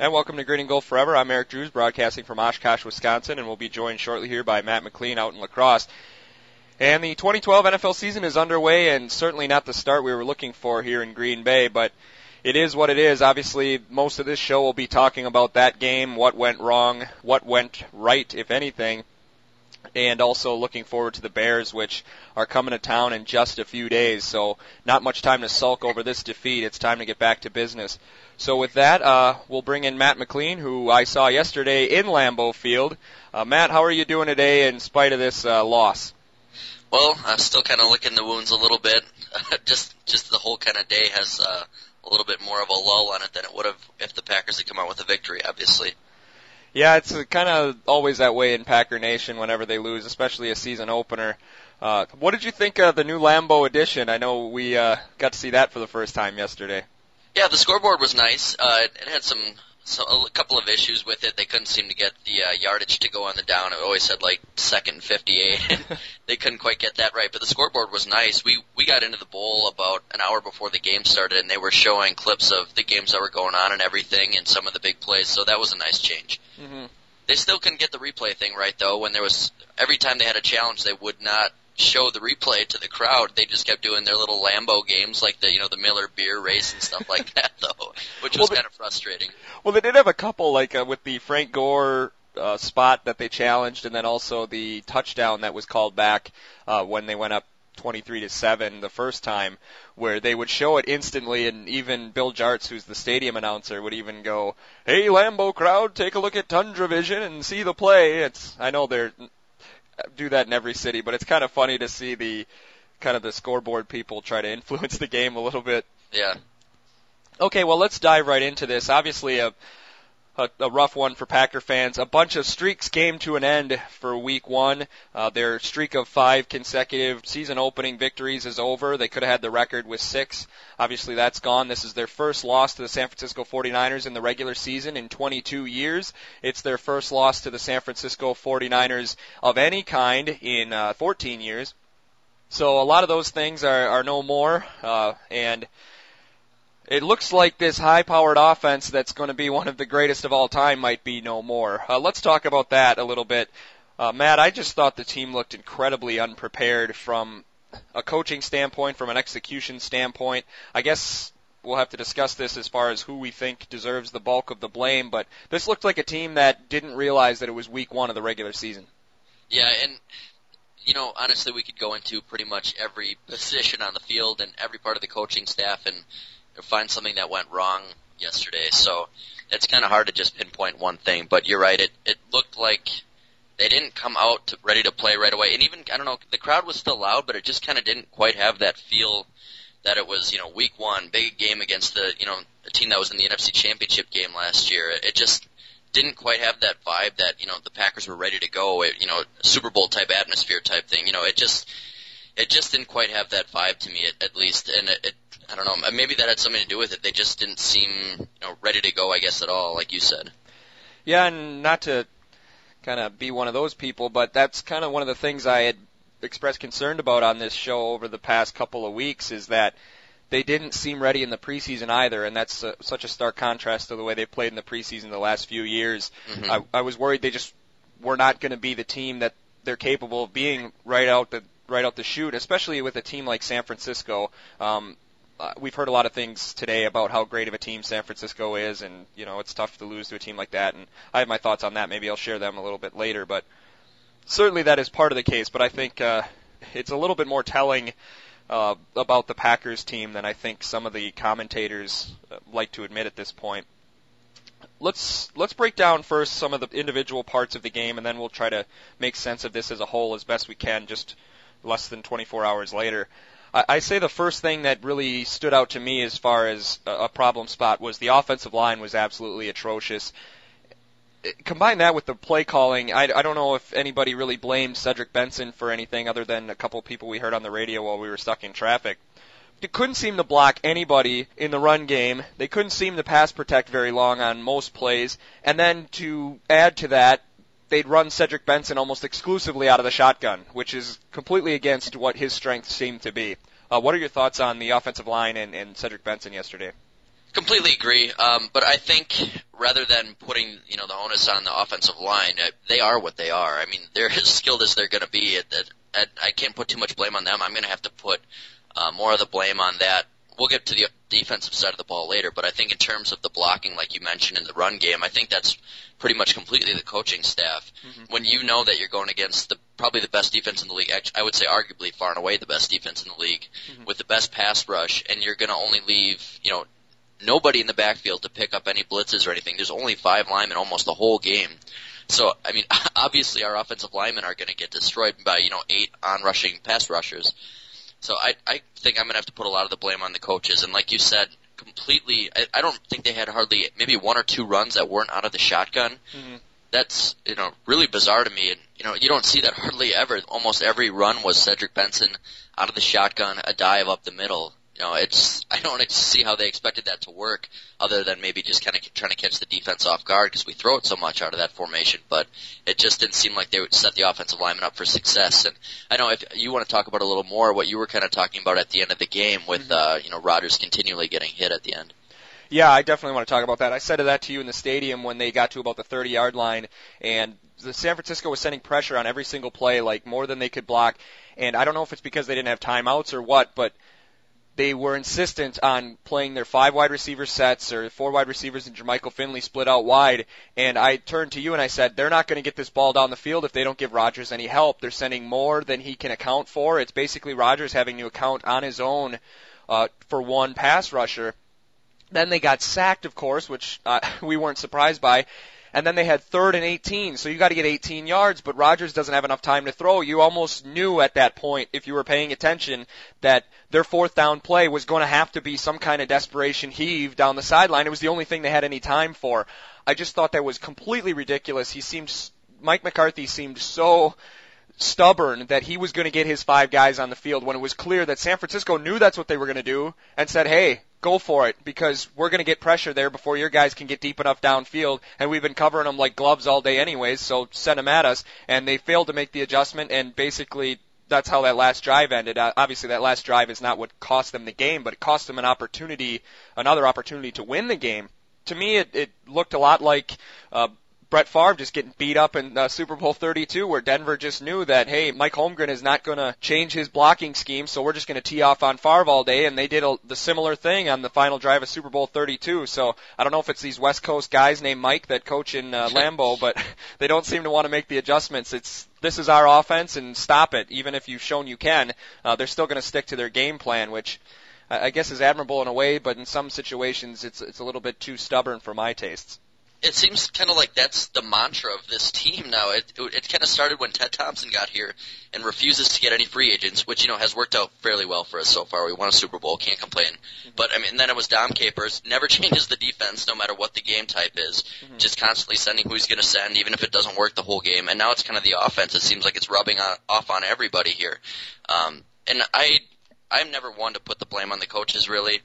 And welcome to Green and Gold Forever. I'm Eric Drews, broadcasting from Oshkosh, Wisconsin, and we'll be joined shortly here by Matt McLean out in La Crosse. And the 2012 NFL season is underway, and certainly not the start we were looking for here in Green Bay, but it is what it is. Obviously, most of this show will be talking about that game, what went wrong, what went right, if anything, and also looking forward to the Bears, which are coming to town in just a few days. So, not much time to sulk over this defeat. It's time to get back to business. So, with that, uh, we'll bring in Matt McLean, who I saw yesterday in Lambeau Field. Uh, Matt, how are you doing today in spite of this uh, loss? Well, I'm still kind of licking the wounds a little bit. just, just the whole kind of day has uh, a little bit more of a lull on it than it would have if the Packers had come out with a victory. Obviously, Yeah, it's kind of always that way in Packer Nation whenever they lose, especially a season opener. Uh, what did you think of the new Lambeau edition? I know we uh, got to see that for the first time yesterday. yeah, the scoreboard was nice. Uh, it, it had some, so a couple of issues with it. They couldn't seem to get the uh, yardage to go on the down. It always said like second 58. they couldn't quite get that right, but the scoreboard was nice. We we got into the bowl about an hour before the game started, and they were showing clips of the games that were going on and everything, and some of the big plays. So that was a nice change. Mm-hmm. They still couldn't get the replay thing right though. When there was every time they had a challenge, they would not show the replay to the crowd. They just kept doing their little Lambeau games, like the you know the Miller beer race and stuff like that, though, which Well, was the- kind of frustrating. Well, they did have a couple, like uh, with the Frank Gore uh, spot that they challenged, and then also the touchdown that was called back uh, when they went up 23 to seven the first time, where they would show it instantly, and even Bill Jartz, who's the stadium announcer, would even go, "Hey, Lambeau crowd, take a look at Tundra Vision and see the play." It's I know they're do that in every city, but it's kind of funny to see the kind of the scoreboard people try to influence the game a little bit. Yeah, Okay, well, let's dive right into this. Obviously, a, a, a rough one for Packer fans. A bunch of streaks came to an end for Week One. Uh, their streak of five consecutive season-opening victories is over. They could have had the record with six. Obviously, that's gone. This is their first loss to the San Francisco 49ers in the regular season in 22 years. It's their first loss to the San Francisco 49ers of any kind in uh, 14 years. So a lot of those things are, are no more, uh, and it looks like this high-powered offense that's going to be one of the greatest of all time might be no more. Uh, let's talk about that a little bit. Uh, Matt, I just thought the team looked incredibly unprepared from a coaching standpoint, from an execution standpoint. I guess we'll have to discuss this as far as who we think deserves the bulk of the blame, but this looked like a team that didn't realize that it was week one of the regular season. yeah, and you know, honestly, we could go into pretty much every position on the field and every part of the coaching staff and find something that went wrong yesterday. So it's kind of hard to just pinpoint one thing. But you're right; it it looked like they didn't come out to, ready to play right away. And even I don't know, the crowd was still loud, but it just kind of didn't quite have that feel that it was you know week one, big game against the you know a team that was in the NFC Championship game last year. It, it just didn't quite have that vibe that you know the Packers were ready to go. It, you know, Super Bowl type atmosphere type thing. You know, it just it just didn't quite have that vibe to me at, at least, and it, it I don't know. Maybe that had something to do with it. They just didn't seem you know ready to go. I guess at all, like you said. Yeah, and not to kind of be one of those people, but that's kind of one of the things I had expressed concern about on this show over the past couple of weeks is that they didn't seem ready in the preseason either, and that's uh, such a stark contrast to the way they've played in the preseason the last few years. Mhm. I, I was worried they just were not going to be the team that they're capable of being right out the right out the chute, especially with a team like San Francisco. Um, uh, we've heard a lot of things today about how great of a team San Francisco is, and you know it's tough to lose to a team like that. And I have my thoughts on that. Maybe I'll share them a little bit later, but certainly that is part of the case. But I think uh, it's a little bit more telling uh, about the Packers team than I think some of the commentators uh, like to admit at this point. Let's let's break down first some of the individual parts of the game, and then we'll try to make sense of this as a whole as best we can. Just less than 24 hours later. I, say the first thing that really stood out to me as far as a, a problem spot was the offensive line was absolutely atrocious. Combine that with the play calling. I, I don't know if anybody really blamed Cedric Benson for anything other than a couple people we heard on the radio while we were stuck in traffic. They couldn't seem to block anybody in the run game. They couldn't seem to pass protect very long on most plays. And then to add to that, they'd run Cedric Benson almost exclusively out of the shotgun, which is completely against what his strengths seem to be. Uh, what are your thoughts on the offensive line and, and Cedric Benson yesterday? Completely agree. Um, but I think rather than putting you know the onus on the offensive line, uh, they are what they are. I mean, they're as skilled as they're going to be. At, at, at, I can't put too much blame on them. I'm going to have to put uh, more of the blame on that. We'll get to the defensive side of the ball later, but I think in terms of the blocking, like you mentioned in the run game, I think that's pretty much completely the coaching staff. Mm-hmm. When you know that you're going against the probably the best defense in the league, I would say arguably far and away the best defense in the league, Mhm. with the best pass rush, and you're going to only leave you know nobody in the backfield to pick up any blitzes or anything. There's only five linemen almost the whole game. So, I mean, obviously our offensive linemen are going to get destroyed by, you know, eight on-rushing pass rushers. So I, I think I'm going to have to put a lot of the blame on the coaches. And like you said, completely, I, I don't think they had hardly, maybe one or two runs that weren't out of the shotgun. Mm-hmm. That's, you know, really bizarre to me. And, you know, you don't see that hardly ever. Almost every run was Cedric Benson out of the shotgun, a dive up the middle. You know, it's I don't see how they expected that to work, other than maybe just kind of trying to catch the defense off guard because we throw it so much out of that formation. But it just didn't seem like they would set the offensive lineman up for success. And I know if you want to talk about a little more what you were kind of talking about at the end of the game with uh, you know Rodgers continually getting hit at the end. Yeah, I definitely want to talk about that. I said that to you in the stadium when they got to about the 30 yard line, and the San Francisco was sending pressure on every single play, like more than they could block. And I don't know if it's because they didn't have timeouts or what, but they were insistent on playing their five wide receiver sets or four wide receivers and Jermichael Finley split out wide. And I turned to you and I said, they're not going to get this ball down the field if they don't give Rodgers any help. They're sending more than he can account for. It's basically Rodgers having to account on his own uh, for one pass rusher. Then they got sacked, of course, which uh, we weren't surprised by. And then they had third and 18, so you got to get 18 yards, but Rodgers doesn't have enough time to throw. You almost knew at that point, if you were paying attention, that their fourth down play was going to have to be some kind of desperation heave down the sideline. It was the only thing they had any time for. I just thought that was completely ridiculous. He seemed, Mike McCarthy seemed so stubborn that he was going to get his five guys on the field when it was clear that San Francisco knew that's what they were going to do and said, hey, go for it because we're going to get pressure there before your guys can get deep enough downfield and we've been covering them like gloves all day anyways, so send them at us. And they failed to make the adjustment and basically that's how that last drive ended. Uh, obviously, that last drive is not what cost them the game, but it cost them an opportunity, another opportunity to win the game. To me, it, it looked a lot like uh, Brett Favre just getting beat up in uh, Super Bowl 32, where Denver just knew that, hey, Mike Holmgren is not going to change his blocking scheme, so we're just going to tee off on Favre all day, and they did a, the similar thing on the final drive of Super Bowl 32. So I don't know if it's these West Coast guys named Mike that coach in uh, Lambeau, but they don't seem to want to make the adjustments. It's this is our offense, and stop it. Even if you've shown you can, uh, they're still going to stick to their game plan, which I I guess is admirable in a way, but in some situations it's it's a little bit too stubborn for my tastes. It seems kind of like that's the mantra of this team now. It, it, it kind of started when Ted Thompson got here and refuses to get any free agents, which you know has worked out fairly well for us so far. We won a Super Bowl, can't complain. But I mean, then it was Dom Capers, never changes the defense no matter what the game type is, Mhm. just constantly sending who he's going to send, even if it doesn't work the whole game. And now it's kind of the offense. It seems like it's rubbing on, off on everybody here. Um, and I, I'm never one to put the blame on the coaches really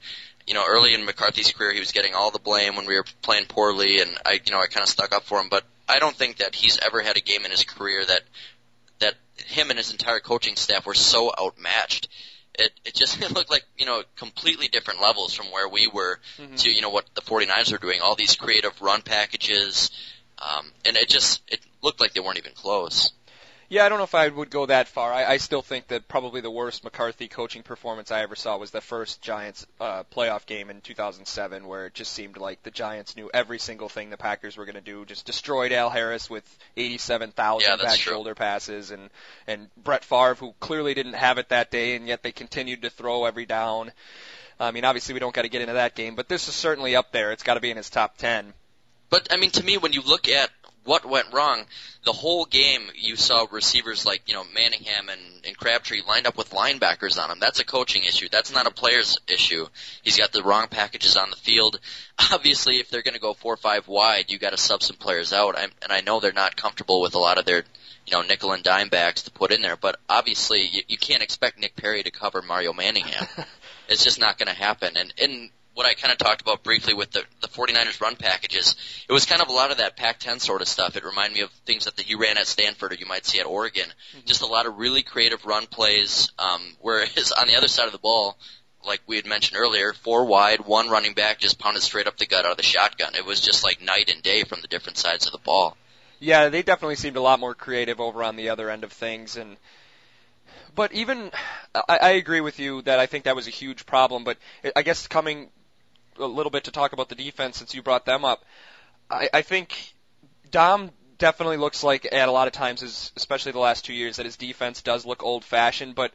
you know, early in McCarthy's career, he was getting all the blame when we were playing poorly, and I, you know, I kind of stuck up for him. But I don't think that he's ever had a game in his career that that him and his entire coaching staff were so outmatched. It it just it looked like you know completely different levels from where we were Mhm. to you know what the 49ers were doing. All these creative run packages, um, and it just it looked like they weren't even close. Yeah, I don't know if I would go that far. I, I still think that probably the worst McCarthy coaching performance I ever saw was the first Giants uh, playoff game in 2007, where it just seemed like the Giants knew every single thing the Packers were going to do. Just destroyed Al Harris with 87,000 Yeah, back true. shoulder passes, and and Brett Favre, who clearly didn't have it that day, and yet they continued to throw every down. I mean, obviously we don't got to get into that game, but this is certainly up there. It's got to be in his top 10. But I mean, to me, when you look at what went wrong, the whole game you saw receivers like you know Manningham and, and Crabtree lined up with linebackers on him. That's a coaching issue. That's not a player's issue. He's got the wrong packages on the field. Obviously, if they're going to go four or five wide, you got to sub some players out. I'm, and I know they're not comfortable with a lot of their you know nickel and dime backs to put in there. But obviously, you, you can't expect Nick Perry to cover Mario Manningham. It's just not going to happen. And and what I kind of talked about briefly with the the 49ers run packages, it was kind of a lot of that Pac-10 sort of stuff. It reminded me of things that you ran at Stanford or you might see at Oregon. Mm-hmm. Just a lot of really creative run plays. Um, whereas on the other side of the ball, like we had mentioned earlier, four wide, one running back just pounded straight up the gut out of the shotgun. It was just like night and day from the different sides of the ball. Yeah, they definitely seemed a lot more creative over on the other end of things, and but even I, I agree with you that I think that was a huge problem. But I guess coming a little bit to talk about the defense since you brought them up, I, I think Dom definitely looks like at a lot of times, is, especially the last two years, that his defense does look old-fashioned, but.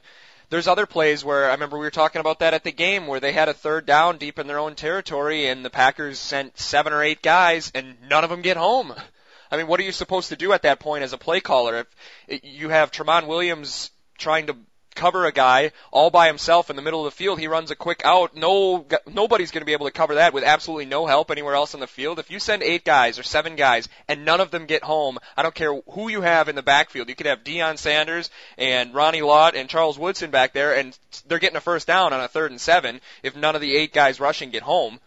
There's other plays where I remember we were talking about that at the game where they had a third down deep in their own territory and the Packers sent seven or eight guys and none of them get home. I mean, what are you supposed to do at that point as a play caller if you have Tramon Williams trying to cover a guy all by himself in the middle of the field? He runs a quick out. No, nobody's going to be able to cover that with absolutely no help anywhere else in the field. If you send eight guys or seven guys and none of them get home, I don't care who you have in the backfield. You could have Deion Sanders and Ronnie Lott and Charles Woodson back there, and they're getting a first down on a third and seven if none of the eight guys rushing get home.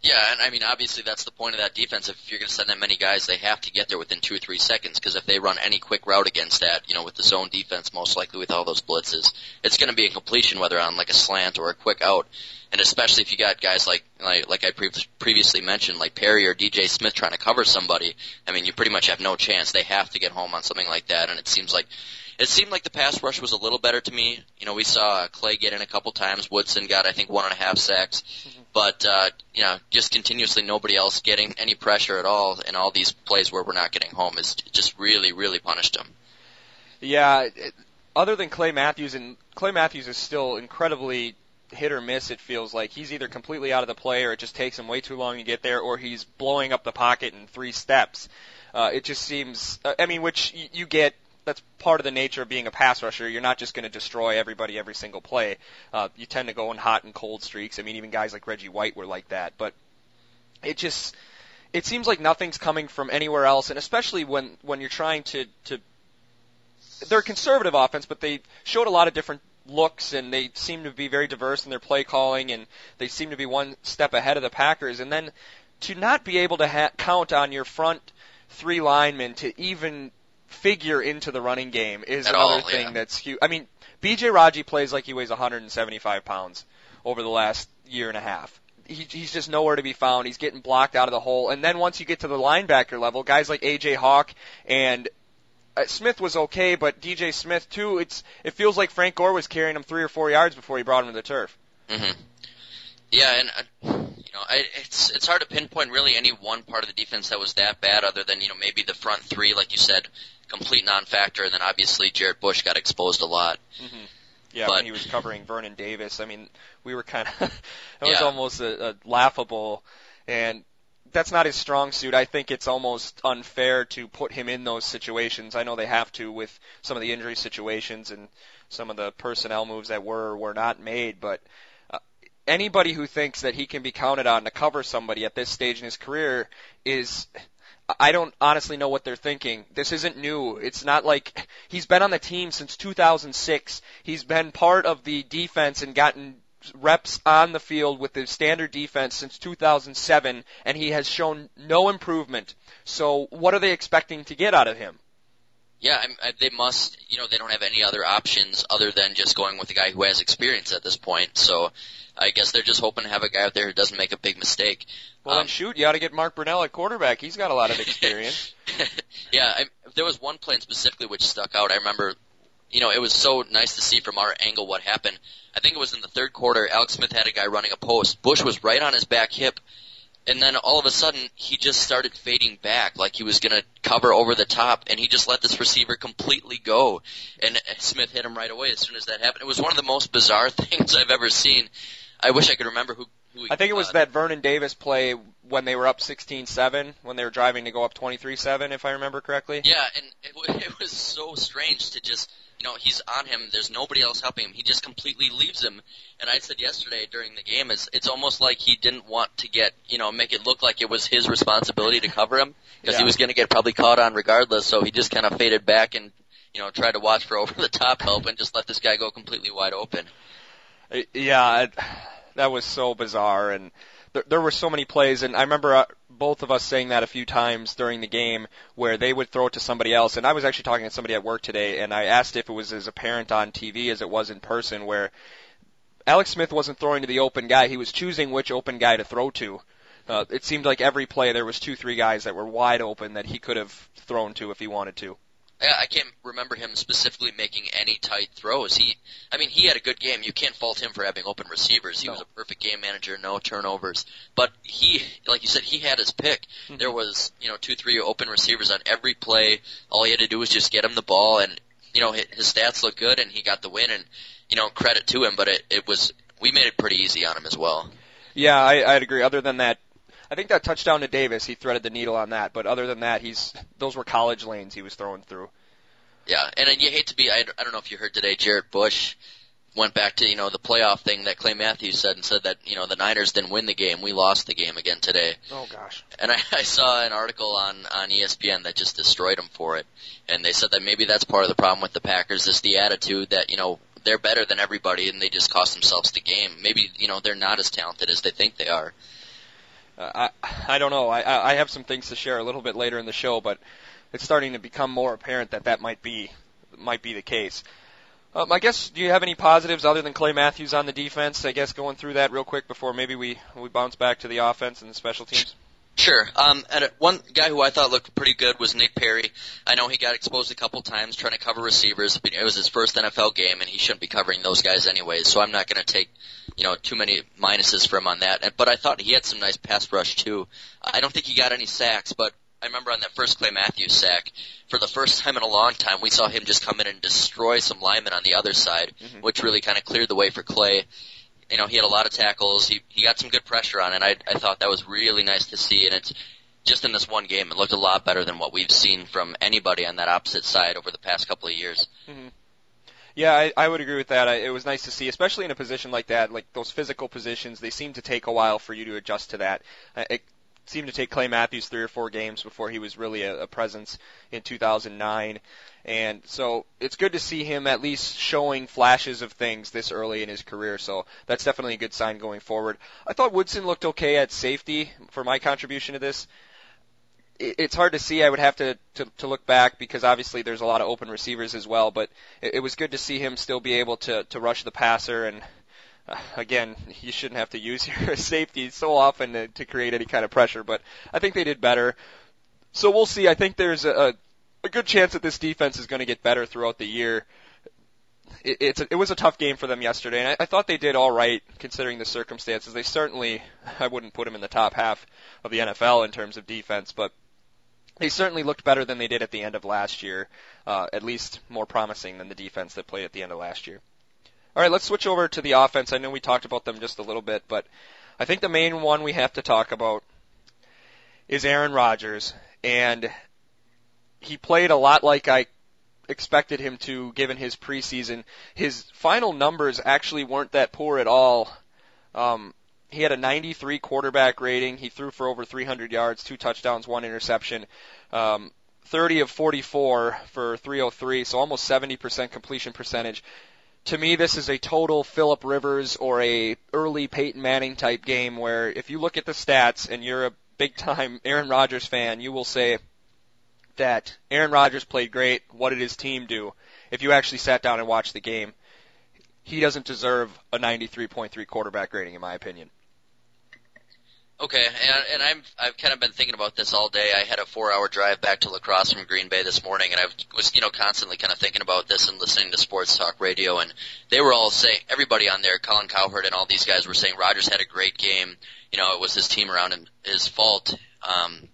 Yeah, and I mean, obviously that's the point of that defense. If you're going to send that many guys, they have to get there within two or three seconds. Because if they run any quick route against that, you know, with the zone defense, most likely with all those blitzes, it's going to be a completion, whether on like a slant or a quick out. And especially if you got guys like like, like I pre- previously mentioned, like Perry or DJ Smith trying to cover somebody. I mean, you pretty much have no chance. They have to get home on something like that. And it seems like it seemed like the pass rush was a little better to me. You know, we saw uh, Clay get in a couple times. Woodson got, I think, one and a half sacks. Mm-hmm. But, uh, you know, just continuously nobody else getting any pressure at all in all these plays where we're not getting home is just really, really punished them. Yeah, other than Clay Matthews, and Clay Matthews is still incredibly hit or miss. It feels like he's either completely out of the play, or it just takes him way too long to get there, or he's blowing up the pocket in three steps. Uh, it just seems, uh, I mean, which you get. That's part of the nature of being a pass rusher. You're not just going to destroy everybody every single play. Uh, you tend to go in hot and cold streaks. I mean, even guys like Reggie White were like that. But it just, it seems like nothing's coming from anywhere else, and especially when when you're trying to to they're a conservative offense, but they showed a lot of different looks and they seem to be very diverse in their play calling and they seem to be one step ahead of the Packers. And then to not be able to ha- count on your front three linemen to even figure into the running game is At another all, thing yeah. that's huge. I mean, BJ Raji plays like he weighs 175 pounds over the last year and a half. He, he's just nowhere to be found. He's getting blocked out of the hole. And then once you get to the linebacker level, guys like AJ Hawk and uh, Smith was okay, but DJ Smith too. It's it feels like Frank Gore was carrying him three or four yards before he brought him to the turf. hmm Yeah, and uh, know, I, it's it's hard to pinpoint really any one part of the defense that was that bad, other than you know maybe the front three, like you said, complete non-factor, and then obviously Jarrett Bush got exposed a lot. Mm-hmm. Yeah, But- when he was covering Vernon Davis. I mean, we were kind of it was Yeah. almost a, a laughable, and that's not his strong suit. I think it's almost unfair to put him in those situations. I know they have to with some of the injury situations and some of the personnel moves that were or were not made, but anybody who thinks that he can be counted on to cover somebody at this stage in his career is I don't honestly know what they're thinking. This isn't new. It's not like he's been on the team since 2006. He's been part of the defense and gotten reps on the field with the standard defense since 2007 and he has shown no improvement. So what are they expecting to get out of him? Yeah, I, I, they must. You know, they don't have any other options other than just going with a guy who has experience at this point. So, I guess they're just hoping to have a guy out there who doesn't make a big mistake. Well, Um, then shoot, you ought to get Mark Brunell at quarterback. He's got a lot of experience. yeah, I, there was one play specifically which stuck out. I remember, you know, it was so nice to see from our angle what happened. I think it was in the third quarter. Alex Smith had a guy running a post. Bush was right on his back hip, and then all of a sudden he just started fading back like he was going to cover over the top, and he just let this receiver completely go. And Smith hit him right away as soon as that happened. It was one of the most bizarre things I've ever seen. I wish I could remember who. who I think it was uh, that Vernon Davis play when they were up 16-7, when they were driving to go up 23-7, if I remember correctly. Yeah, and it, it was so strange to just, you know, he's on him. There's nobody else helping him. He just completely leaves him. And I said yesterday during the game, it's it's almost like he didn't want to get, you know, make it look like it was his responsibility to cover him because Yeah. he was going to get probably caught on regardless. So he just kind of faded back and, you know, tried to watch for over the top help and just let this guy go completely wide open. Yeah, that was so bizarre, and there, there were so many plays. And I remember uh, both of us saying that a few times during the game, where they would throw it to somebody else. And I was actually talking to somebody at work today, and I asked if it was as apparent on TV as it was in person, where Alex Smith wasn't throwing to the open guy; he was choosing which open guy to throw to. Uh, it seemed like every play there was two, three guys that were wide open that he could have thrown to if he wanted to. I I can't remember him specifically making any tight throws. He, I mean, he had a good game. You can't fault him for having open receivers. He No. was a perfect game manager, no turnovers. But he, like you said, he had his pick. Mhm. There was, you know, two, three open receivers on every play. All he had to do was just get him the ball, and you know, his, his stats look good, and he got the win. And you know, credit to him. But it, it was, we made it pretty easy on him as well. Yeah, I, I'd agree. Other than that, I think that touchdown to Davis, he threaded the needle on that. But other than that, he's those were college lanes he was throwing through. Yeah, and, you hate to be. I, I don't know if you heard today. Jarrett Bush went back to you know the playoff thing that Clay Matthews said and said that you know the Niners didn't win the game. We lost the game again today. Oh gosh. And I, I saw an article on on ESPN that just destroyed them for it. And they said that maybe that's part of the problem with the Packers is the attitude that you know they're better than everybody and they just cost themselves the game. Maybe you know they're not as talented as they think they are. Uh, I I don't know. I I have some things to share a little bit later in the show, but it's starting to become more apparent that that might be might be the case. Um, I guess do you have any positives other than Clay Matthews on the defense? I guess going through that real quick before maybe we we bounce back to the offense and the special teams. Sure. Um, and uh, one guy who I thought looked pretty good was Nick Perry. I know he got exposed a couple times trying to cover receivers. It was his first NFL game, and he shouldn't be covering those guys anyways. So I'm not going to take, you know, too many minuses for him on that. But I thought he had some nice pass rush too. I don't think he got any sacks, but I remember on that first Clay Matthews sack, for the first time in a long time, we saw him just come in and destroy some linemen on the other side, Mhm. which really kind of cleared the way for Clay you know, he had a lot of tackles. He he got some good pressure on it. I I thought that was really nice to see, and it's just in this one game, it looked a lot better than what we've seen from anybody on that opposite side over the past couple of years. Yeah, I, I would agree with that. I, it was nice to see, especially in a position like that, like those physical positions. They seem to take a while for you to adjust to that. Uh, It seemed to take Clay Matthews three or four games before he was really a, a presence in 2009, and so it's good to see him at least showing flashes of things this early in his career. So that's definitely a good sign going forward. I thought Woodson looked okay at safety for my contribution to this it's hard to see. I would have to, to to look back because obviously there's a lot of open receivers as well. But it, it was good to see him still be able to to rush the passer. And uh, again, you shouldn't have to use your safety so often to, to create any kind of pressure. But I think they did better. So we'll see. I think there's a a good chance that this defense is going to get better throughout the year. It, it's a, it was a tough game for them yesterday, and I, I thought they did all right considering the circumstances. They certainly I wouldn't put them in the top half of the NFL in terms of defense, but they certainly looked better than they did at the end of last year, uh, at least more promising than the defense that played at the end of last year. All right, let's switch over to the offense. I know we talked about them just a little bit, but I think the main one we have to talk about is Aaron Rodgers, and he played a lot like I expected him to given his preseason. His final numbers actually weren't that poor at all. Um, he had a 93 quarterback rating. He threw for over 300 yards, two touchdowns, one interception. Um, 30 of 44 for 303, so almost 70% completion percentage. To me, this is a total Philip Rivers or a early Peyton Manning type game where if you look at the stats and you're a big time Aaron Rodgers fan, you will say that Aaron Rodgers played great. What did his team do? If you actually sat down and watched the game, he doesn't deserve a 93.3 quarterback rating, in my opinion. Okay, and, and I'm I've kind of been thinking about this all day. I had a four-hour drive back to La Crosse from Green Bay this morning, and I was you know constantly kind of thinking about this and listening to sports talk radio, and they were all saying everybody on there, Colin Cowherd and all these guys were saying Rodgers had a great game. You know, it was his team around him, his fault. Um,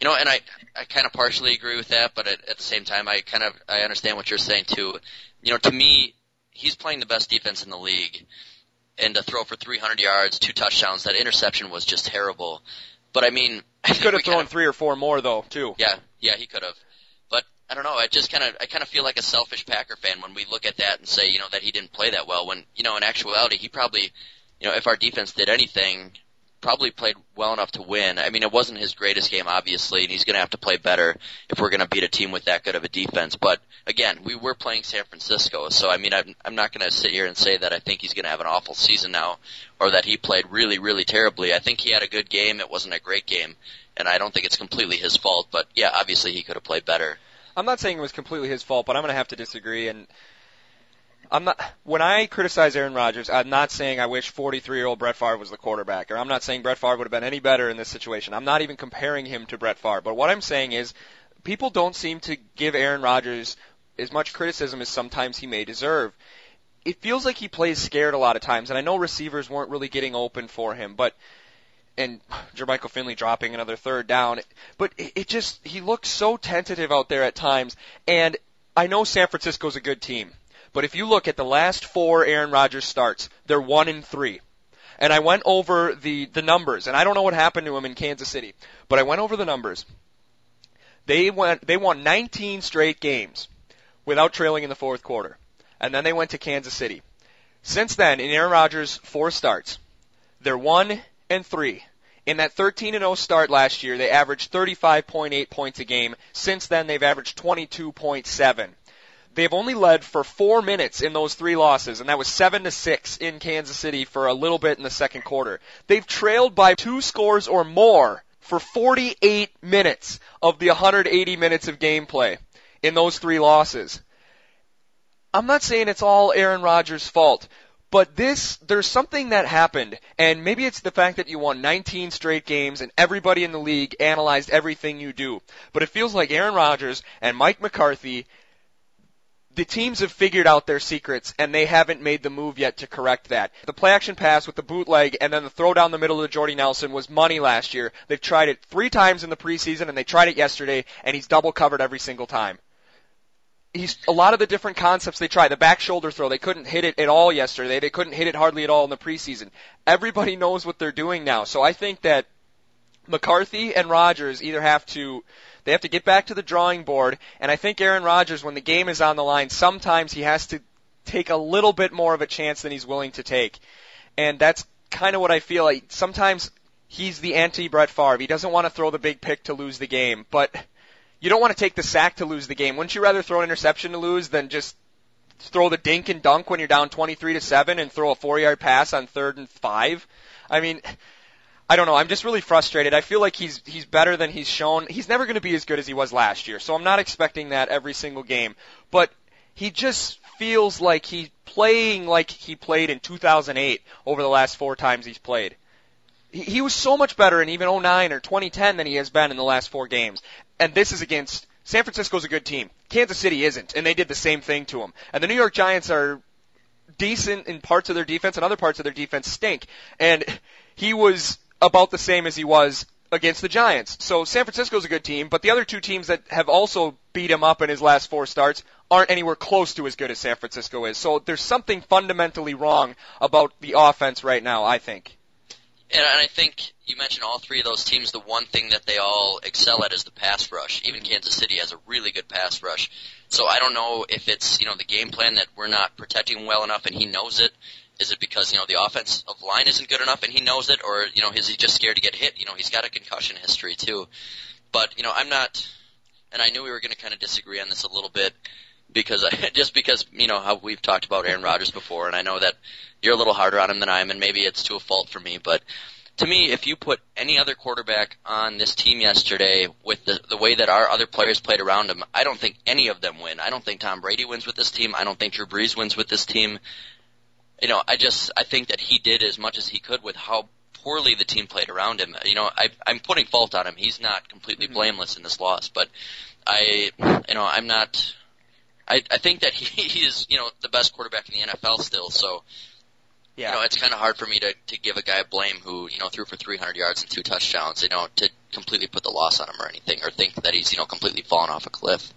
you know, and I I kind of partially agree with that, but at, at the same time, I kind of I understand what you're saying too. You know, to me, he's playing the best defense in the league and to throw for 300 yards, two touchdowns. That interception was just terrible. But I mean, I He could have thrown kind of, three or four more though, too. yeah, yeah, he could have. But I don't know. I just kind of, I kind of feel like a selfish Packer fan when we look at that and say, you know, that he didn't play that well. When you know, in actuality, he probably, you know, if our defense did anything, probably played well enough to win. I mean, it wasn't his greatest game, obviously, and he's going to have to play better if we're going to beat a team with that good of a defense. But again, we were playing San Francisco, so I mean, I'm, I'm not going to sit here and say that I think he's going to have an awful season now, or that he played really, really terribly. I think he had a good game. It wasn't a great game, and I don't think it's completely his fault. But yeah, obviously he could have played better. I'm not saying it was completely his fault, but I'm going to have to disagree. And I'm not. When I criticize Aaron Rodgers, I'm not saying I wish 43-year-old Brett Favre was the quarterback, or I'm not saying Brett Favre would have been any better in this situation. I'm not even comparing him to Brett Favre. But what I'm saying is, people don't seem to give Aaron Rodgers as much criticism as sometimes he may deserve. It feels like he plays scared a lot of times, and I know receivers weren't really getting open for him, but and Jermichael Finley dropping another third down. But it, it just he looks so tentative out there at times, and I know San Francisco's a good team. But if you look at the last four Aaron Rodgers starts, they're one in three. And I went over the, the numbers, and I don't know what happened to him in Kansas City, but I went over the numbers. They went, they won 19 straight games without trailing in the fourth quarter. And then they went to Kansas City. Since then, in Aaron Rodgers' four starts, they're one and three. In that 13 and 0 start last year, they averaged 35.8 points a game. Since then, they've averaged 22.7. They've only led for four minutes in those three losses, and that was seven to six in Kansas City for a little bit in the second quarter. They've trailed by two scores or more for 48 minutes of the 180 minutes of gameplay in those three losses. I'm not saying it's all Aaron Rodgers' fault, but this, there's something that happened, and maybe it's the fact that you won 19 straight games and everybody in the league analyzed everything you do. But it feels like Aaron Rodgers and Mike McCarthy the teams have figured out their secrets and they haven't made the move yet to correct that. The play action pass with the bootleg and then the throw down the middle of Jordy Nelson was money last year. They've tried it three times in the preseason and they tried it yesterday and he's double covered every single time. He's a lot of the different concepts they try. The back shoulder throw, they couldn't hit it at all yesterday. They couldn't hit it hardly at all in the preseason. Everybody knows what they're doing now. So I think that McCarthy and Rodgers either have to they have to get back to the drawing board, and I think Aaron Rodgers, when the game is on the line, sometimes he has to take a little bit more of a chance than he's willing to take. And that's kind of what I feel like. Sometimes he's the anti Brett Favre. He doesn't want to throw the big pick to lose the game, but you don't want to take the sack to lose the game. Wouldn't you rather throw an interception to lose than just throw the dink and dunk when you're down 23 to 7 and throw a 4-yard pass on third and 5? I mean, I don't know. I'm just really frustrated. I feel like he's he's better than he's shown. He's never going to be as good as he was last year, so I'm not expecting that every single game. But he just feels like he's playing like he played in 2008 over the last four times he's played. He, he was so much better in even 09 or 2010 than he has been in the last four games. And this is against San Francisco's a good team. Kansas City isn't, and they did the same thing to him. And the New York Giants are decent in parts of their defense, and other parts of their defense stink. And he was about the same as he was against the Giants. So San Francisco's a good team, but the other two teams that have also beat him up in his last four starts aren't anywhere close to as good as San Francisco is. So there's something fundamentally wrong about the offense right now, I think. And I think you mentioned all three of those teams. The one thing that they all excel at is the pass rush. Even Kansas City has a really good pass rush. So I don't know if it's you know the game plan that we're not protecting well enough, and he knows it. Is it because you know the offensive line isn't good enough and he knows it, or you know is he just scared to get hit? You know he's got a concussion history too. But you know I'm not, and I knew we were going to kind of disagree on this a little bit because I, just because you know how we've talked about Aaron Rodgers before, and I know that you're a little harder on him than I am, and maybe it's to a fault for me, but to me, if you put any other quarterback on this team yesterday with the the way that our other players played around him, I don't think any of them win. I don't think Tom Brady wins with this team. I don't think Drew Brees wins with this team you know, I just I think that he did as much as he could with how poorly the team played around him. You know, I, I'm putting fault on him. He's not completely mm-hmm. blameless in this loss, but I, you know, I'm not. I, I think that he, he is, you know, the best quarterback in the NFL still. So, yeah. you know, it's kind of hard for me to to give a guy blame who, you know, threw for 300 yards and two touchdowns. You know, to completely put the loss on him or anything, or think that he's, you know, completely fallen off a cliff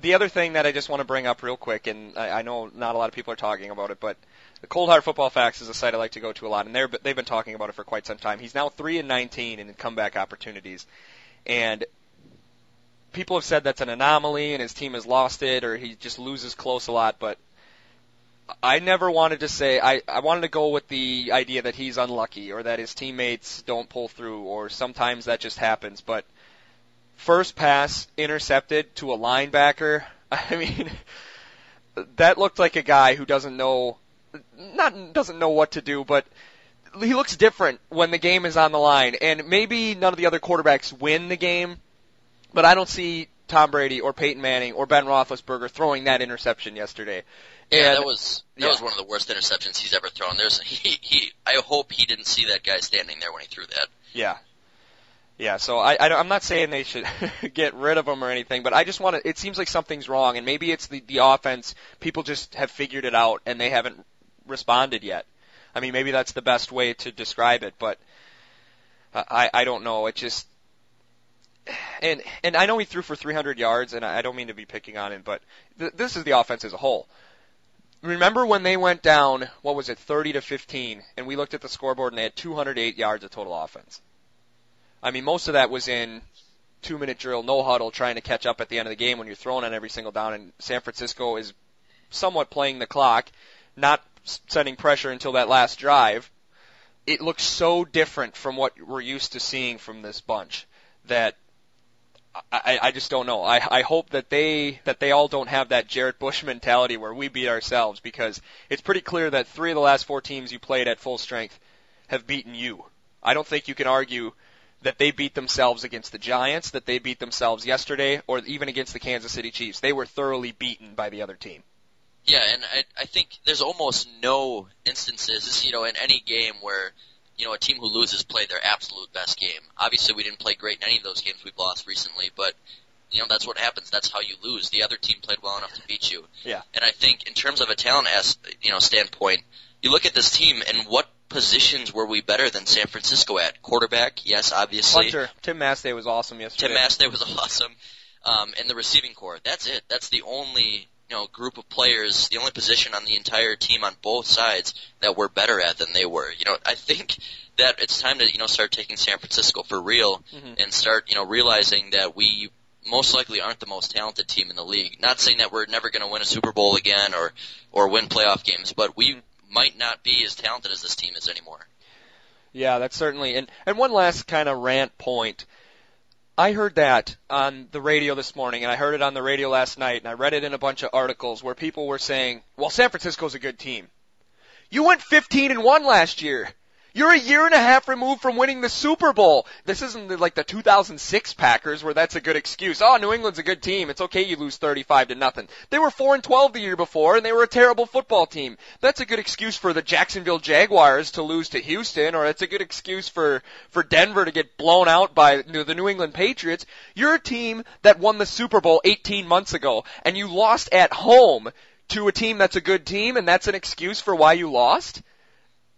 the other thing that I just want to bring up real quick, and I, I know not a lot of people are talking about it, but the Cold Hard Football Facts is a site I like to go to a lot, and they're, they've been talking about it for quite some time. He's now three and nineteen in comeback opportunities, and people have said that's an anomaly, and his team has lost it, or he just loses close a lot. But I never wanted to say I, I wanted to go with the idea that he's unlucky or that his teammates don't pull through or sometimes that just happens. But first pass intercepted to a linebacker. I mean, that looked like a guy who doesn't know, not doesn't know what to do, but he looks different when the game is on the line. And maybe none of the other quarterbacks win the game, but I don't see Tom Brady or Peyton Manning or Ben Roethlisberger throwing that interception yesterday. Yeah, And- that was that yeah. was one of the worst interceptions he's ever thrown. There's he he. I hope he didn't see that guy standing there when he threw that. Yeah. Yeah, so I, I I'm not saying they should get rid of him or anything, but I just want to. It seems like something's wrong, and maybe it's the the offense. People just have figured it out, and they haven't responded yet. I mean, maybe that's the best way to describe it, but I I don't know. It just and and I know he threw for 300 yards, and I I don't mean to be picking on him, but th- this is the offense as a whole. Remember when they went down? What was it, 30 to 15? And we looked at the scoreboard, and they had 208 yards of total offense. I mean, most of that was in two minute drill, no huddle, trying to catch up at the end of the game when you're throwing on every single down. And San Francisco is somewhat playing the clock, not s- setting pressure until that last drive. It looks so different from what we're used to seeing from this bunch that I, I just don't know. I, I hope that they that they all don't have that Jarrett Bush mentality where we beat ourselves because it's pretty clear that three of the last four teams you played at full strength have beaten you. I don't think you can argue that they beat themselves against the Giants, that they beat themselves yesterday, or even against the Kansas City Chiefs. They were thoroughly beaten by the other team. Yeah, and I I think there's almost no instances, you know, in any game where you know a team who loses play their absolute best game. Obviously, we didn't play great in any of those games we've lost recently, but you know that's what happens. That's how you lose. The other team played well enough to beat you. Yeah. And I think in terms of a talent as you know standpoint, you look at this team and what positions were we better than San Francisco at? Quarterback, yes, obviously. Hunter, Tim Masthay was awesome yesterday. Tim Masthay was awesome. Um, and the receiving corps. That's it. That's the only you know group of players, the only position on the entire team on both sides that we're better at than they were. You know, I think that it's time to you know start taking San Francisco for real Mhm. and start you know realizing that we most likely aren't the most talented team in the league. Not saying that we're never going to win a Super Bowl again or or win playoff games, but we might not be as talented as this team is anymore. Yeah, that's certainly. And and one last kind of rant point. I heard that on the radio this morning, and I heard it on the radio last night, and I read it in a bunch of articles where people were saying, "Well, San Francisco's a good team. You went 15 and one last year. You're a year and a half removed from winning the Super Bowl. This isn't like the 2006 Packers where that's a good excuse. Oh, New England's a good team. It's okay you lose 35 to nothing. They were 4 and 12 the year before and they were a terrible football team. That's a good excuse for the Jacksonville Jaguars to lose to Houston or it's a good excuse for for Denver to get blown out by the New England Patriots. You're a team that won the Super Bowl 18 months ago and you lost at home to a team that's a good team and that's an excuse for why you lost?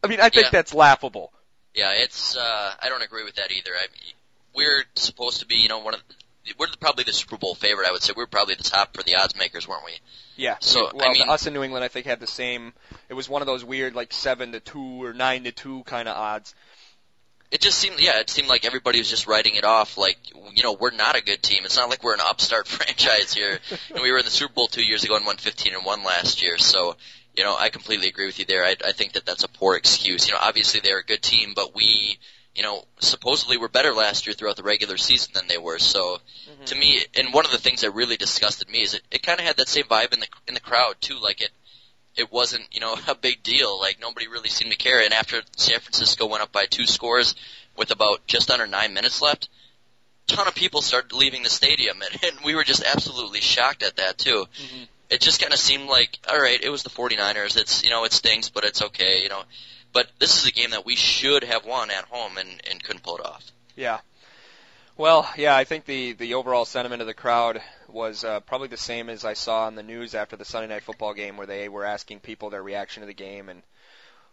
I mean, I think Yeah. that's laughable. Yeah, it's. uh I don't agree with that either. I mean, we're supposed to be, you know, one of. The, we're probably the Super Bowl favorite. I would say we're probably the top for the odds makers, weren't we? Yeah. So, well, I mean- us in New England, I think had the same. It was one of those weird like seven to two or nine to two kind of odds. It just seemed, yeah, it seemed like everybody was just writing it off. Like, you know, we're not a good team. It's not like we're an upstart franchise here. and we were in the Super Bowl two years ago and won 15 and one last year. So, you know, I completely agree with you there. I, I think that that's a poor excuse. You know, obviously they're a good team, but we, you know, supposedly were better last year throughout the regular season than they were. So, to me, and one of the things that really disgusted me is it, it kind of had that same vibe in the in the crowd too. Like it, it wasn't you know a big deal. Like nobody really seemed to care. And after San Francisco went up by two scores with about just under nine minutes left, a ton of people started leaving the stadium, and, and we were just absolutely shocked at that too. Mm-hmm. It just kind of seemed like, all right, it was the 49ers. It's you know it stinks, but it's okay. You know, but this is a game that we should have won at home and and couldn't pull it off. Yeah. Well, yeah, I think the the overall sentiment of the crowd was uh, probably the same as I saw on the news after the Sunday night football game, where they were asking people their reaction to the game, and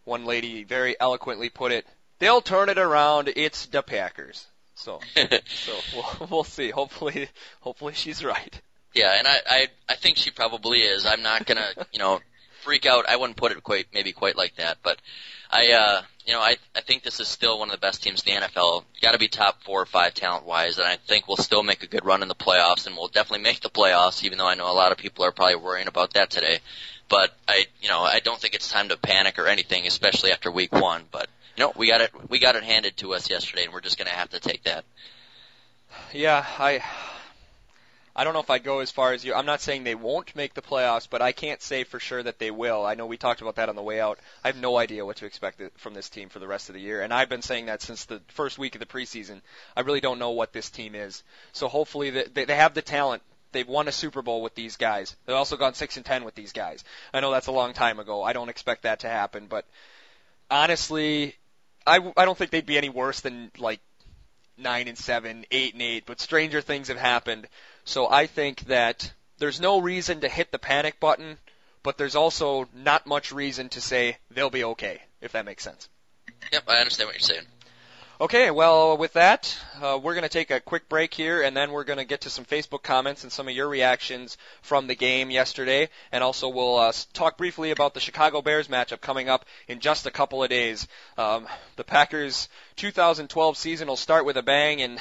one lady very eloquently put it, "They'll turn it around. It's the Packers." So, so we'll, we'll see. Hopefully, hopefully she's right. Yeah, and I, I I think she probably is. I'm not gonna you know freak out. I wouldn't put it quite maybe quite like that, but I uh you know, I I think this is still one of the best teams in the NFL. Got to be top four or five talent wise, and I think we'll still make a good run in the playoffs, and we'll definitely make the playoffs. Even though I know a lot of people are probably worrying about that today, but I you know I don't think it's time to panic or anything, especially after week one. But you know, we got it we got it handed to us yesterday, and we're just gonna have to take that. Yeah, I I don't know if I'd go as far as you. I'm not saying they won't make the playoffs, but I can't say for sure that they will. I know we talked about that on the way out. I have no idea what to expect from this team for the rest of the year, and I've been saying that since the first week of the preseason. I really don't know what this team is. So hopefully they, they have the talent. They've won a Super Bowl with these guys. They've also gone six and ten with these guys. I know that's a long time ago. I don't expect that to happen, but honestly, I, I don't think they'd be any worse than like nine and seven, eight and eight. But stranger things have happened so I think that there's no reason to hit the panic button, but there's also not much reason to say they'll be okay, if that makes sense. Yep, I understand what you're saying. Okay, well, with that, uh, we're going to take a quick break here, and then we're going to get to some Facebook comments and some of your reactions from the game yesterday, and also we'll uh, talk briefly about the Chicago Bears matchup coming up in just a couple of days. Um, the Packers' 2012 season will start with a bang, and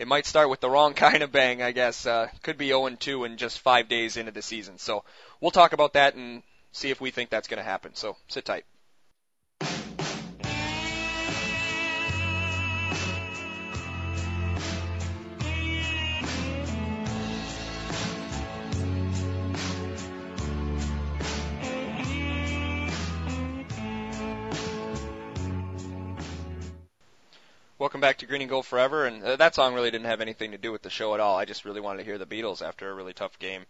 it might start with the wrong kind of bang, I guess. Uh, could be 0-2 in just five days into the season. So we'll talk about that and see if we think that's going to happen. So sit tight. Welcome back to Green and Gold Forever, and uh, that song really didn't have anything to do with the show at all. I just really wanted to hear the Beatles after a really tough game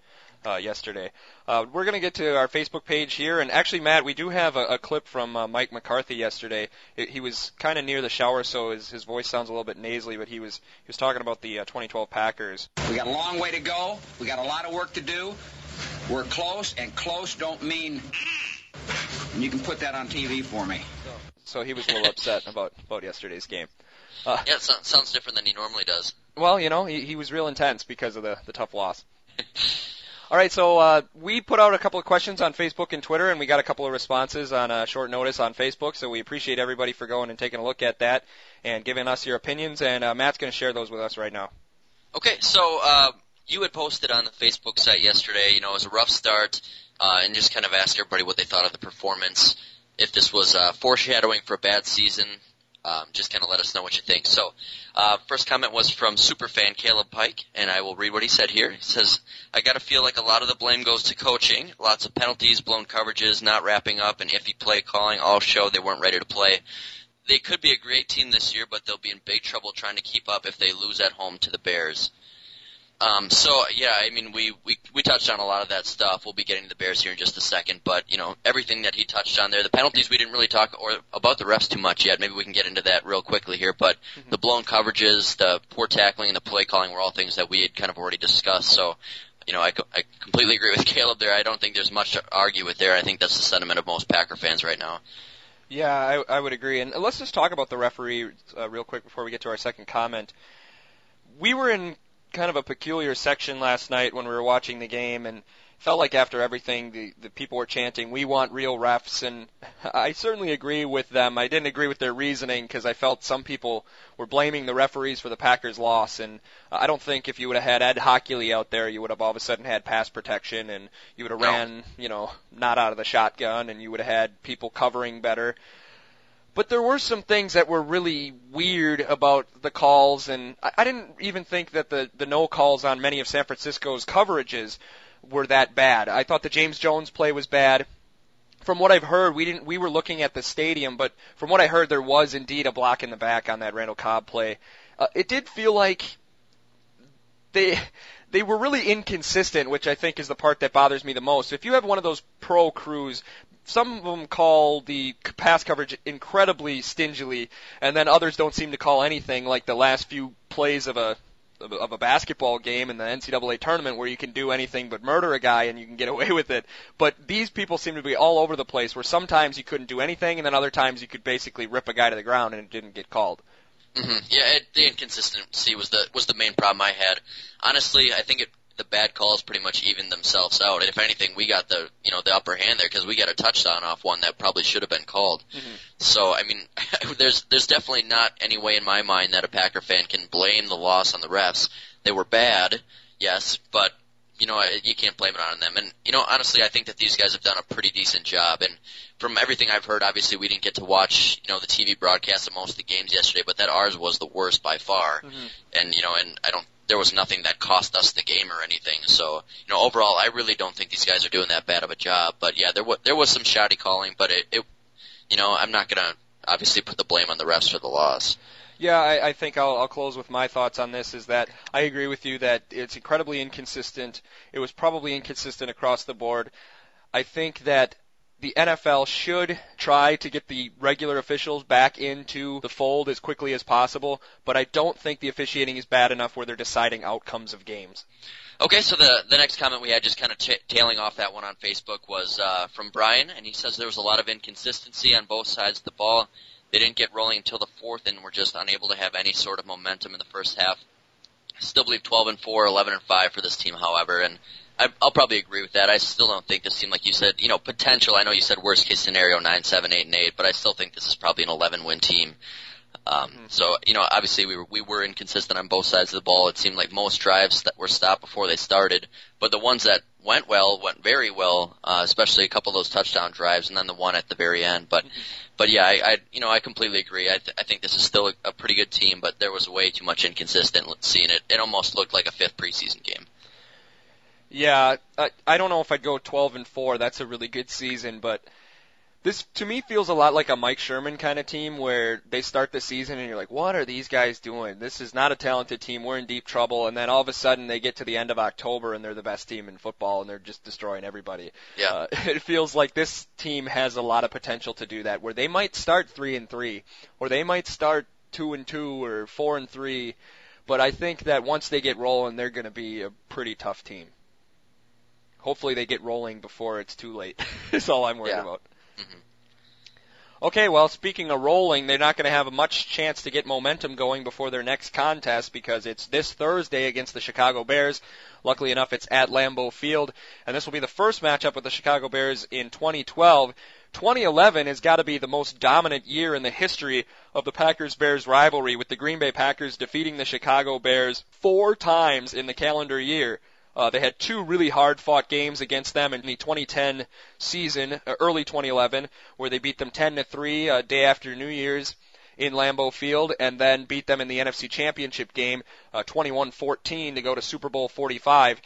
uh, yesterday. Uh, we're going to get to our Facebook page here, and actually, Matt, we do have a, a clip from uh, Mike McCarthy yesterday. It, he was kind of near the shower, so his, his voice sounds a little bit nasally, but he was he was talking about the uh, 2012 Packers. We got a long way to go. We got a lot of work to do. We're close, and close don't mean. And you can put that on TV for me. So he was a little upset about about yesterday's game. Uh, yeah, it sounds, sounds different than he normally does. Well, you know, he, he was real intense because of the, the tough loss. All right, so uh, we put out a couple of questions on Facebook and Twitter, and we got a couple of responses on a short notice on Facebook. So we appreciate everybody for going and taking a look at that and giving us your opinions. And uh, Matt's going to share those with us right now. Okay, so uh, you had posted on the Facebook site yesterday. You know, it was a rough start, uh, and just kind of asked everybody what they thought of the performance. If this was uh, foreshadowing for a bad season, um, just kind of let us know what you think. So, uh, first comment was from superfan Caleb Pike, and I will read what he said here. He says, I gotta feel like a lot of the blame goes to coaching. Lots of penalties, blown coverages, not wrapping up, and iffy play calling all show they weren't ready to play. They could be a great team this year, but they'll be in big trouble trying to keep up if they lose at home to the Bears. Um, so yeah, I mean, we, we we touched on a lot of that stuff. We'll be getting to the Bears here in just a second, but you know, everything that he touched on there, the penalties we didn't really talk or about the refs too much yet. Maybe we can get into that real quickly here. But mm-hmm. the blown coverages, the poor tackling, and the play calling were all things that we had kind of already discussed. So. You know, I, I completely agree with Caleb there. I don't think there's much to argue with there. I think that's the sentiment of most Packer fans right now. Yeah, I, I would agree. And let's just talk about the referee uh, real quick before we get to our second comment. We were in kind of a peculiar section last night when we were watching the game and felt like after everything the the people were chanting we want real refs and I certainly agree with them. I didn't agree with their reasoning because I felt some people were blaming the referees for the Packers loss and I don't think if you would have had Ed Hochuli out there you would have all of a sudden had pass protection and you would have ran, you know, not out of the shotgun and you would have had people covering better but there were some things that were really weird about the calls, and I, I didn't even think that the the no calls on many of San Francisco's coverages were that bad. I thought the James Jones play was bad. From what I've heard, we didn't we were looking at the stadium, but from what I heard, there was indeed a block in the back on that Randall Cobb play. Uh, it did feel like they they were really inconsistent, which I think is the part that bothers me the most. If you have one of those pro crews some of them call the pass coverage incredibly stingily, and then others don't seem to call anything like the last few plays of a of a basketball game in the NCAA tournament where you can do anything but murder a guy and you can get away with it. But these people seem to be all over the place where sometimes you couldn't do anything and then other times you could basically rip a guy to the ground and it didn't get called. Mm-hmm. Yeah, it, the inconsistency was the was the main problem I had. Honestly, I think it the bad calls pretty much evened themselves out. And if anything, we got the you know the upper hand there because we got a touchdown off one that probably should have been called. Mm-hmm. So I mean, there's there's definitely not any way in my mind that a Packer fan can blame the loss on the refs. They were bad, yes, but you know you can't blame it on them. And you know honestly, I think that these guys have done a pretty decent job. And from everything I've heard, obviously we didn't get to watch you know the TV broadcast of most of the games yesterday, but that ours was the worst by far. Mm-hmm. And you know, and I don't there was nothing that cost us the game or anything. So, you know, overall, I really don't think these guys are doing that bad of a job. But yeah, there was there was some shoddy calling, but it, it you know, I'm not gonna obviously put the blame on the refs for the loss. Yeah, I, I think I'll, I'll close with my thoughts on this. Is that I agree with you that it's incredibly inconsistent. It was probably inconsistent across the board. I think that the NFL should try to get the regular officials back into the fold as quickly as possible, but I don't think the officiating is bad enough where they're deciding outcomes of games. Okay, so the the next comment we had, just kind of t- tailing off that one on Facebook, was uh, from Brian, and he says there was a lot of inconsistency on both sides of the ball. They didn't get rolling until the fourth, and were just unable to have any sort of momentum in the first half. I still believe 12 and 4, 11 and 5 for this team, however, and I, I'll probably agree with that. I still don't think this team, like you said, you know, potential. I know you said worst case scenario nine, seven, eight, and eight, but I still think this is probably an 11 win team. Um, so you know, obviously we were we were inconsistent on both sides of the ball. It seemed like most drives that were stopped before they started, but the ones that went well went very well, uh, especially a couple of those touchdown drives, and then the one at the very end. But but yeah, I, I you know I completely agree. I th- I think this is still a, a pretty good team, but there was way too much inconsistent seeing it. It almost looked like a fifth preseason game. Yeah, I, I don't know if I'd go 12 and 4. That's a really good season, but this to me feels a lot like a Mike Sherman kind of team where they start the season and you're like, what are these guys doing? This is not a talented team. We're in deep trouble. And then all of a sudden they get to the end of October and they're the best team in football and they're just destroying everybody. Yeah. Uh, it feels like this team has a lot of potential to do that where they might start 3 and 3 or they might start 2 and 2 or 4 and 3. But I think that once they get rolling, they're going to be a pretty tough team. Hopefully they get rolling before it's too late. That's all I'm worried Yeah. about. Mhm. Okay, well, speaking of rolling, they're not going to have a much chance to get momentum going before their next contest because it's this Thursday against the Chicago Bears. Luckily enough, it's at Lambeau Field, and this will be the first matchup with the Chicago Bears in 2012. 2011 has got to be the most dominant year in the history of the Packers-Bears rivalry, with the Green Bay Packers defeating the Chicago Bears four times in the calendar year. Uh, they had two really hard-fought games against them in the 2010 season, uh, early 2011, where they beat them 10 to three uh, day after New Year's in Lambeau Field, and then beat them in the NFC Championship game, uh, 21-14 to go to Super Bowl 45.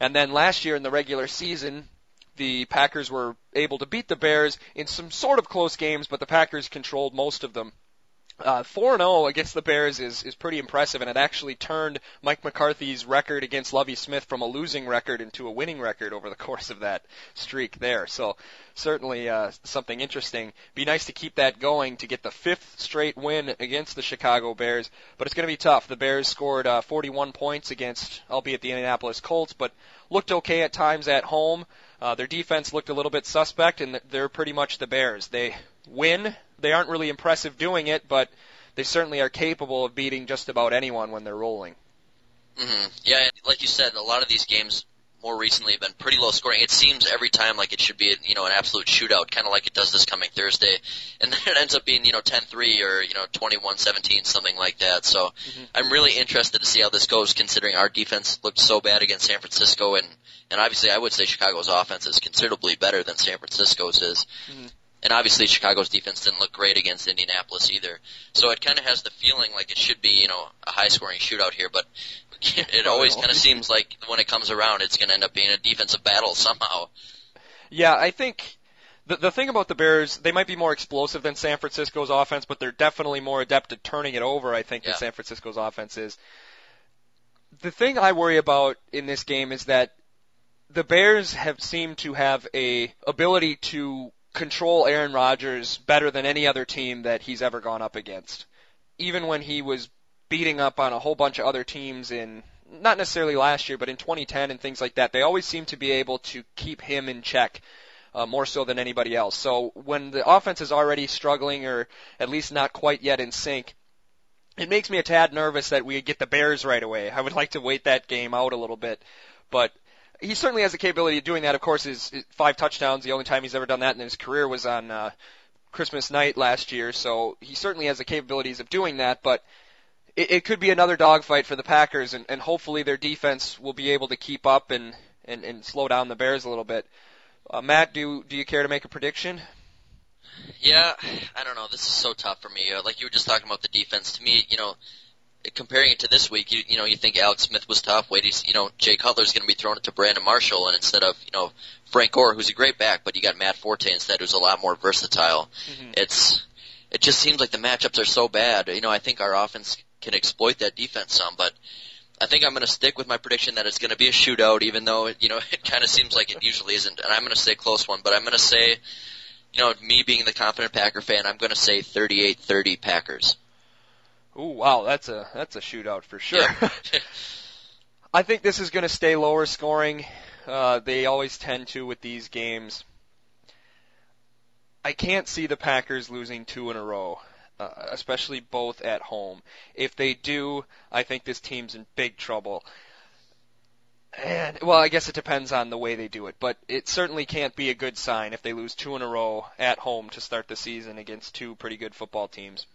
And then last year in the regular season, the Packers were able to beat the Bears in some sort of close games, but the Packers controlled most of them. Uh, 4-0 against the Bears is, is pretty impressive, and it actually turned Mike McCarthy's record against Lovie Smith from a losing record into a winning record over the course of that streak there. So certainly uh, something interesting. Be nice to keep that going to get the fifth straight win against the Chicago Bears, but it's going to be tough. The Bears scored uh, 41 points against, albeit the Indianapolis Colts, but looked okay at times at home. Uh, their defense looked a little bit suspect, and they're pretty much the Bears. They win. They aren't really impressive doing it, but they certainly are capable of beating just about anyone when they're rolling. hmm Yeah, like you said, a lot of these games more recently have been pretty low scoring. It seems every time like it should be, you know, an absolute shootout, kind of like it does this coming Thursday, and then it ends up being, you know, 10-3 or you know 21-17, something like that. So I'm really interested to see how this goes, considering our defense looked so bad against San Francisco, and and obviously I would say Chicago's offense is considerably better than San Francisco's is. And obviously Chicago's defense didn't look great against Indianapolis either. So it kind of has the feeling like it should be, you know, a high scoring shootout here, but it always kind of seems like when it comes around it's going to end up being a defensive battle somehow. Yeah, I think the the thing about the Bears, they might be more explosive than San Francisco's offense, but they're definitely more adept at turning it over. I think Yeah. than San Francisco's offense is. The thing I worry about in this game is that the Bears have seemed to have a ability to control Aaron Rodgers better than any other team that he's ever gone up against. Even when he was beating up on a whole bunch of other teams in not necessarily last year, but in 2010 and things like that, they always seem to be able to keep him in check uh, more so than anybody else. So when the offense is already struggling or at least not quite yet in sync, it makes me a tad nervous that we get the Bears right away. I would like to wait that game out a little bit. but he certainly has the capability of doing that. Of course, his, his five touchdowns, the only time he's ever done that in his career was on uh, Christmas night last year. So he certainly has the capabilities of doing that, but it, it could be another dogfight for the Packers, and, and hopefully their defense will be able to keep up and, and, and slow down the Bears a little bit. Uh, Matt, do do you care to make a prediction? Yeah, I don't know. This is so tough for me. Uh, like you were just talking about the defense. To me, you know, comparing it to this week, you, you know, you think Alex Smith was tough. Wait, he's, you know, Jay Cutler's going to be throwing it to Brandon Marshall, and instead of, you know, Frank Gore, who's a great back, but you got Matt Forte instead, who's a lot more versatile. Mhm. It's, it just seems like the matchups are so bad. You know, I think our offense can exploit that defense some, but I think I'm going to stick with my prediction that it's going to be a shootout, even though you know it kind of seems like it usually isn't. And I'm going to say close one, but I'm going to say, you know, me being the confident Packer fan, I'm going to say 38-30 Packers. Ooh, wow, that's a that's a shootout for sure. Yeah. I think this is going to stay lower scoring. Uh, they always tend to with these games. I can't see the Packers losing two in a row, uh, especially both at home. If they do, I think this team's in big trouble. And well, I guess it depends on the way they do it, but it certainly can't be a good sign if they lose two in a row at home to start the season against two pretty good football teams.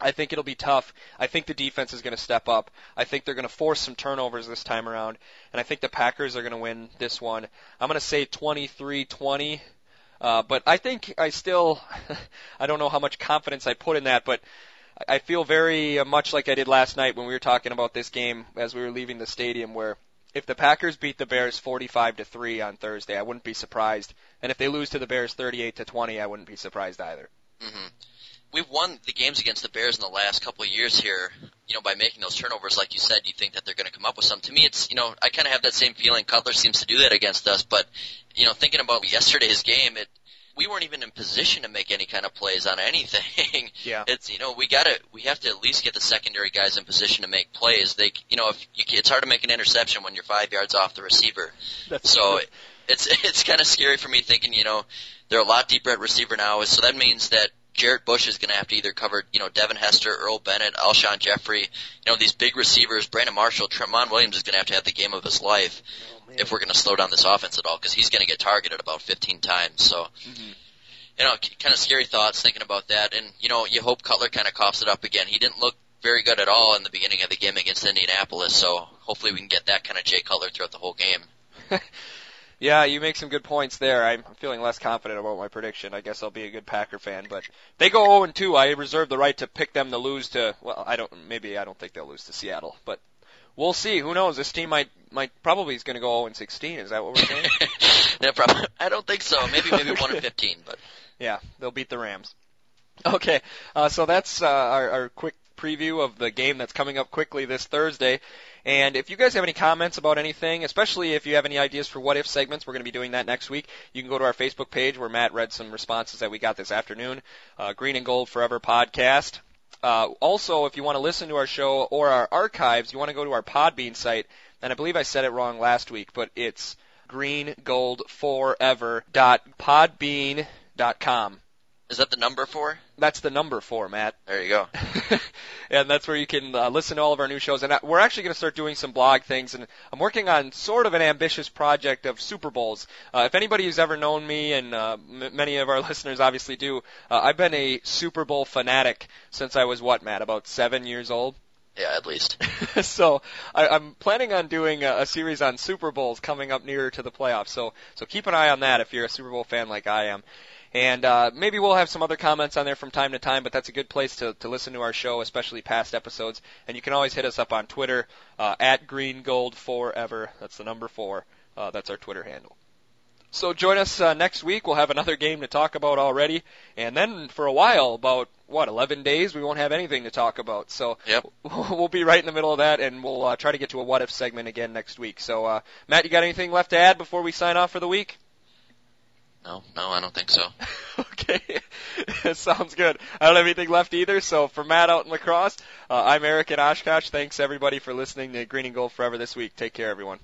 I think it'll be tough. I think the defense is going to step up. I think they're going to force some turnovers this time around, and I think the Packers are going to win this one. I'm going to say 23-20. Uh, but I think I still, I don't know how much confidence I put in that, but I feel very uh, much like I did last night when we were talking about this game as we were leaving the stadium where if the Packers beat the Bears 45 to 3 on Thursday, I wouldn't be surprised. And if they lose to the Bears 38 to 20, I wouldn't be surprised either. hmm We've won the games against the Bears in the last couple of years here. You know, by making those turnovers, like you said, you think that they're going to come up with some. To me, it's you know, I kind of have that same feeling. Cutler seems to do that against us, but you know, thinking about yesterday's game, it we weren't even in position to make any kind of plays on anything. Yeah. It's you know we got to we have to at least get the secondary guys in position to make plays. They you know if you, it's hard to make an interception when you're five yards off the receiver. That's So it's it's kind of scary for me thinking, you know, they're a lot deeper at receiver now. So that means that Jarrett Bush is going to have to either cover, you know, Devin Hester, Earl Bennett, Alshon Jeffery, you know, these big receivers, Brandon Marshall, Tramon Williams is going to have to have the game of his life oh, if we're going to slow down this offense at all because he's going to get targeted about 15 times. So, mm-hmm. you know, kind of scary thoughts thinking about that. And, you know, you hope Cutler kind of coughs it up again. He didn't look very good at all in the beginning of the game against Indianapolis. So hopefully we can get that kind of Jay Cutler throughout the whole game. Yeah, you make some good points there. I'm feeling less confident about my prediction. I guess I'll be a good Packer fan, but they go 0 and 2. I reserve the right to pick them to lose to. Well, I don't. Maybe I don't think they'll lose to Seattle, but we'll see. Who knows? This team might might probably is going to go 0 and 16. Is that what we're saying? no problem. I don't think so. Maybe maybe one and fifteen, but yeah, they'll beat the Rams. Okay, uh, so that's uh, our, our quick preview of the game that's coming up quickly this Thursday. And if you guys have any comments about anything, especially if you have any ideas for what if segments, we're going to be doing that next week. You can go to our Facebook page where Matt read some responses that we got this afternoon. Uh, Green and Gold Forever podcast. Uh, also, if you want to listen to our show or our archives, you want to go to our Podbean site. And I believe I said it wrong last week, but it's greengoldforever.podbean.com. is that the number four? That's the number four, Matt. There you go. and that's where you can uh, listen to all of our new shows. And uh, we're actually going to start doing some blog things. And I'm working on sort of an ambitious project of Super Bowls. Uh, if anybody who's ever known me, and uh, m- many of our listeners obviously do, uh, I've been a Super Bowl fanatic since I was what, Matt, about seven years old. Yeah, at least. so I, I'm planning on doing a, a series on Super Bowls coming up nearer to the playoffs. So so keep an eye on that if you're a Super Bowl fan like I am. And uh, maybe we'll have some other comments on there from time to time, but that's a good place to, to listen to our show, especially past episodes. And you can always hit us up on Twitter uh, at greengoldforever. That's the number four. Uh, that's our Twitter handle. So join us uh, next week. We'll have another game to talk about already, and then for a while, about what 11 days, we won't have anything to talk about. So Yep. we'll be right in the middle of that, and we'll uh, try to get to a what if segment again next week. So uh, Matt, you got anything left to add before we sign off for the week? No, no, I don't think so. okay, sounds good. I don't have anything left either. So for Matt out in La Crosse, uh, I'm Eric in Oshkosh. Thanks everybody for listening to Green and Gold Forever this week. Take care, everyone.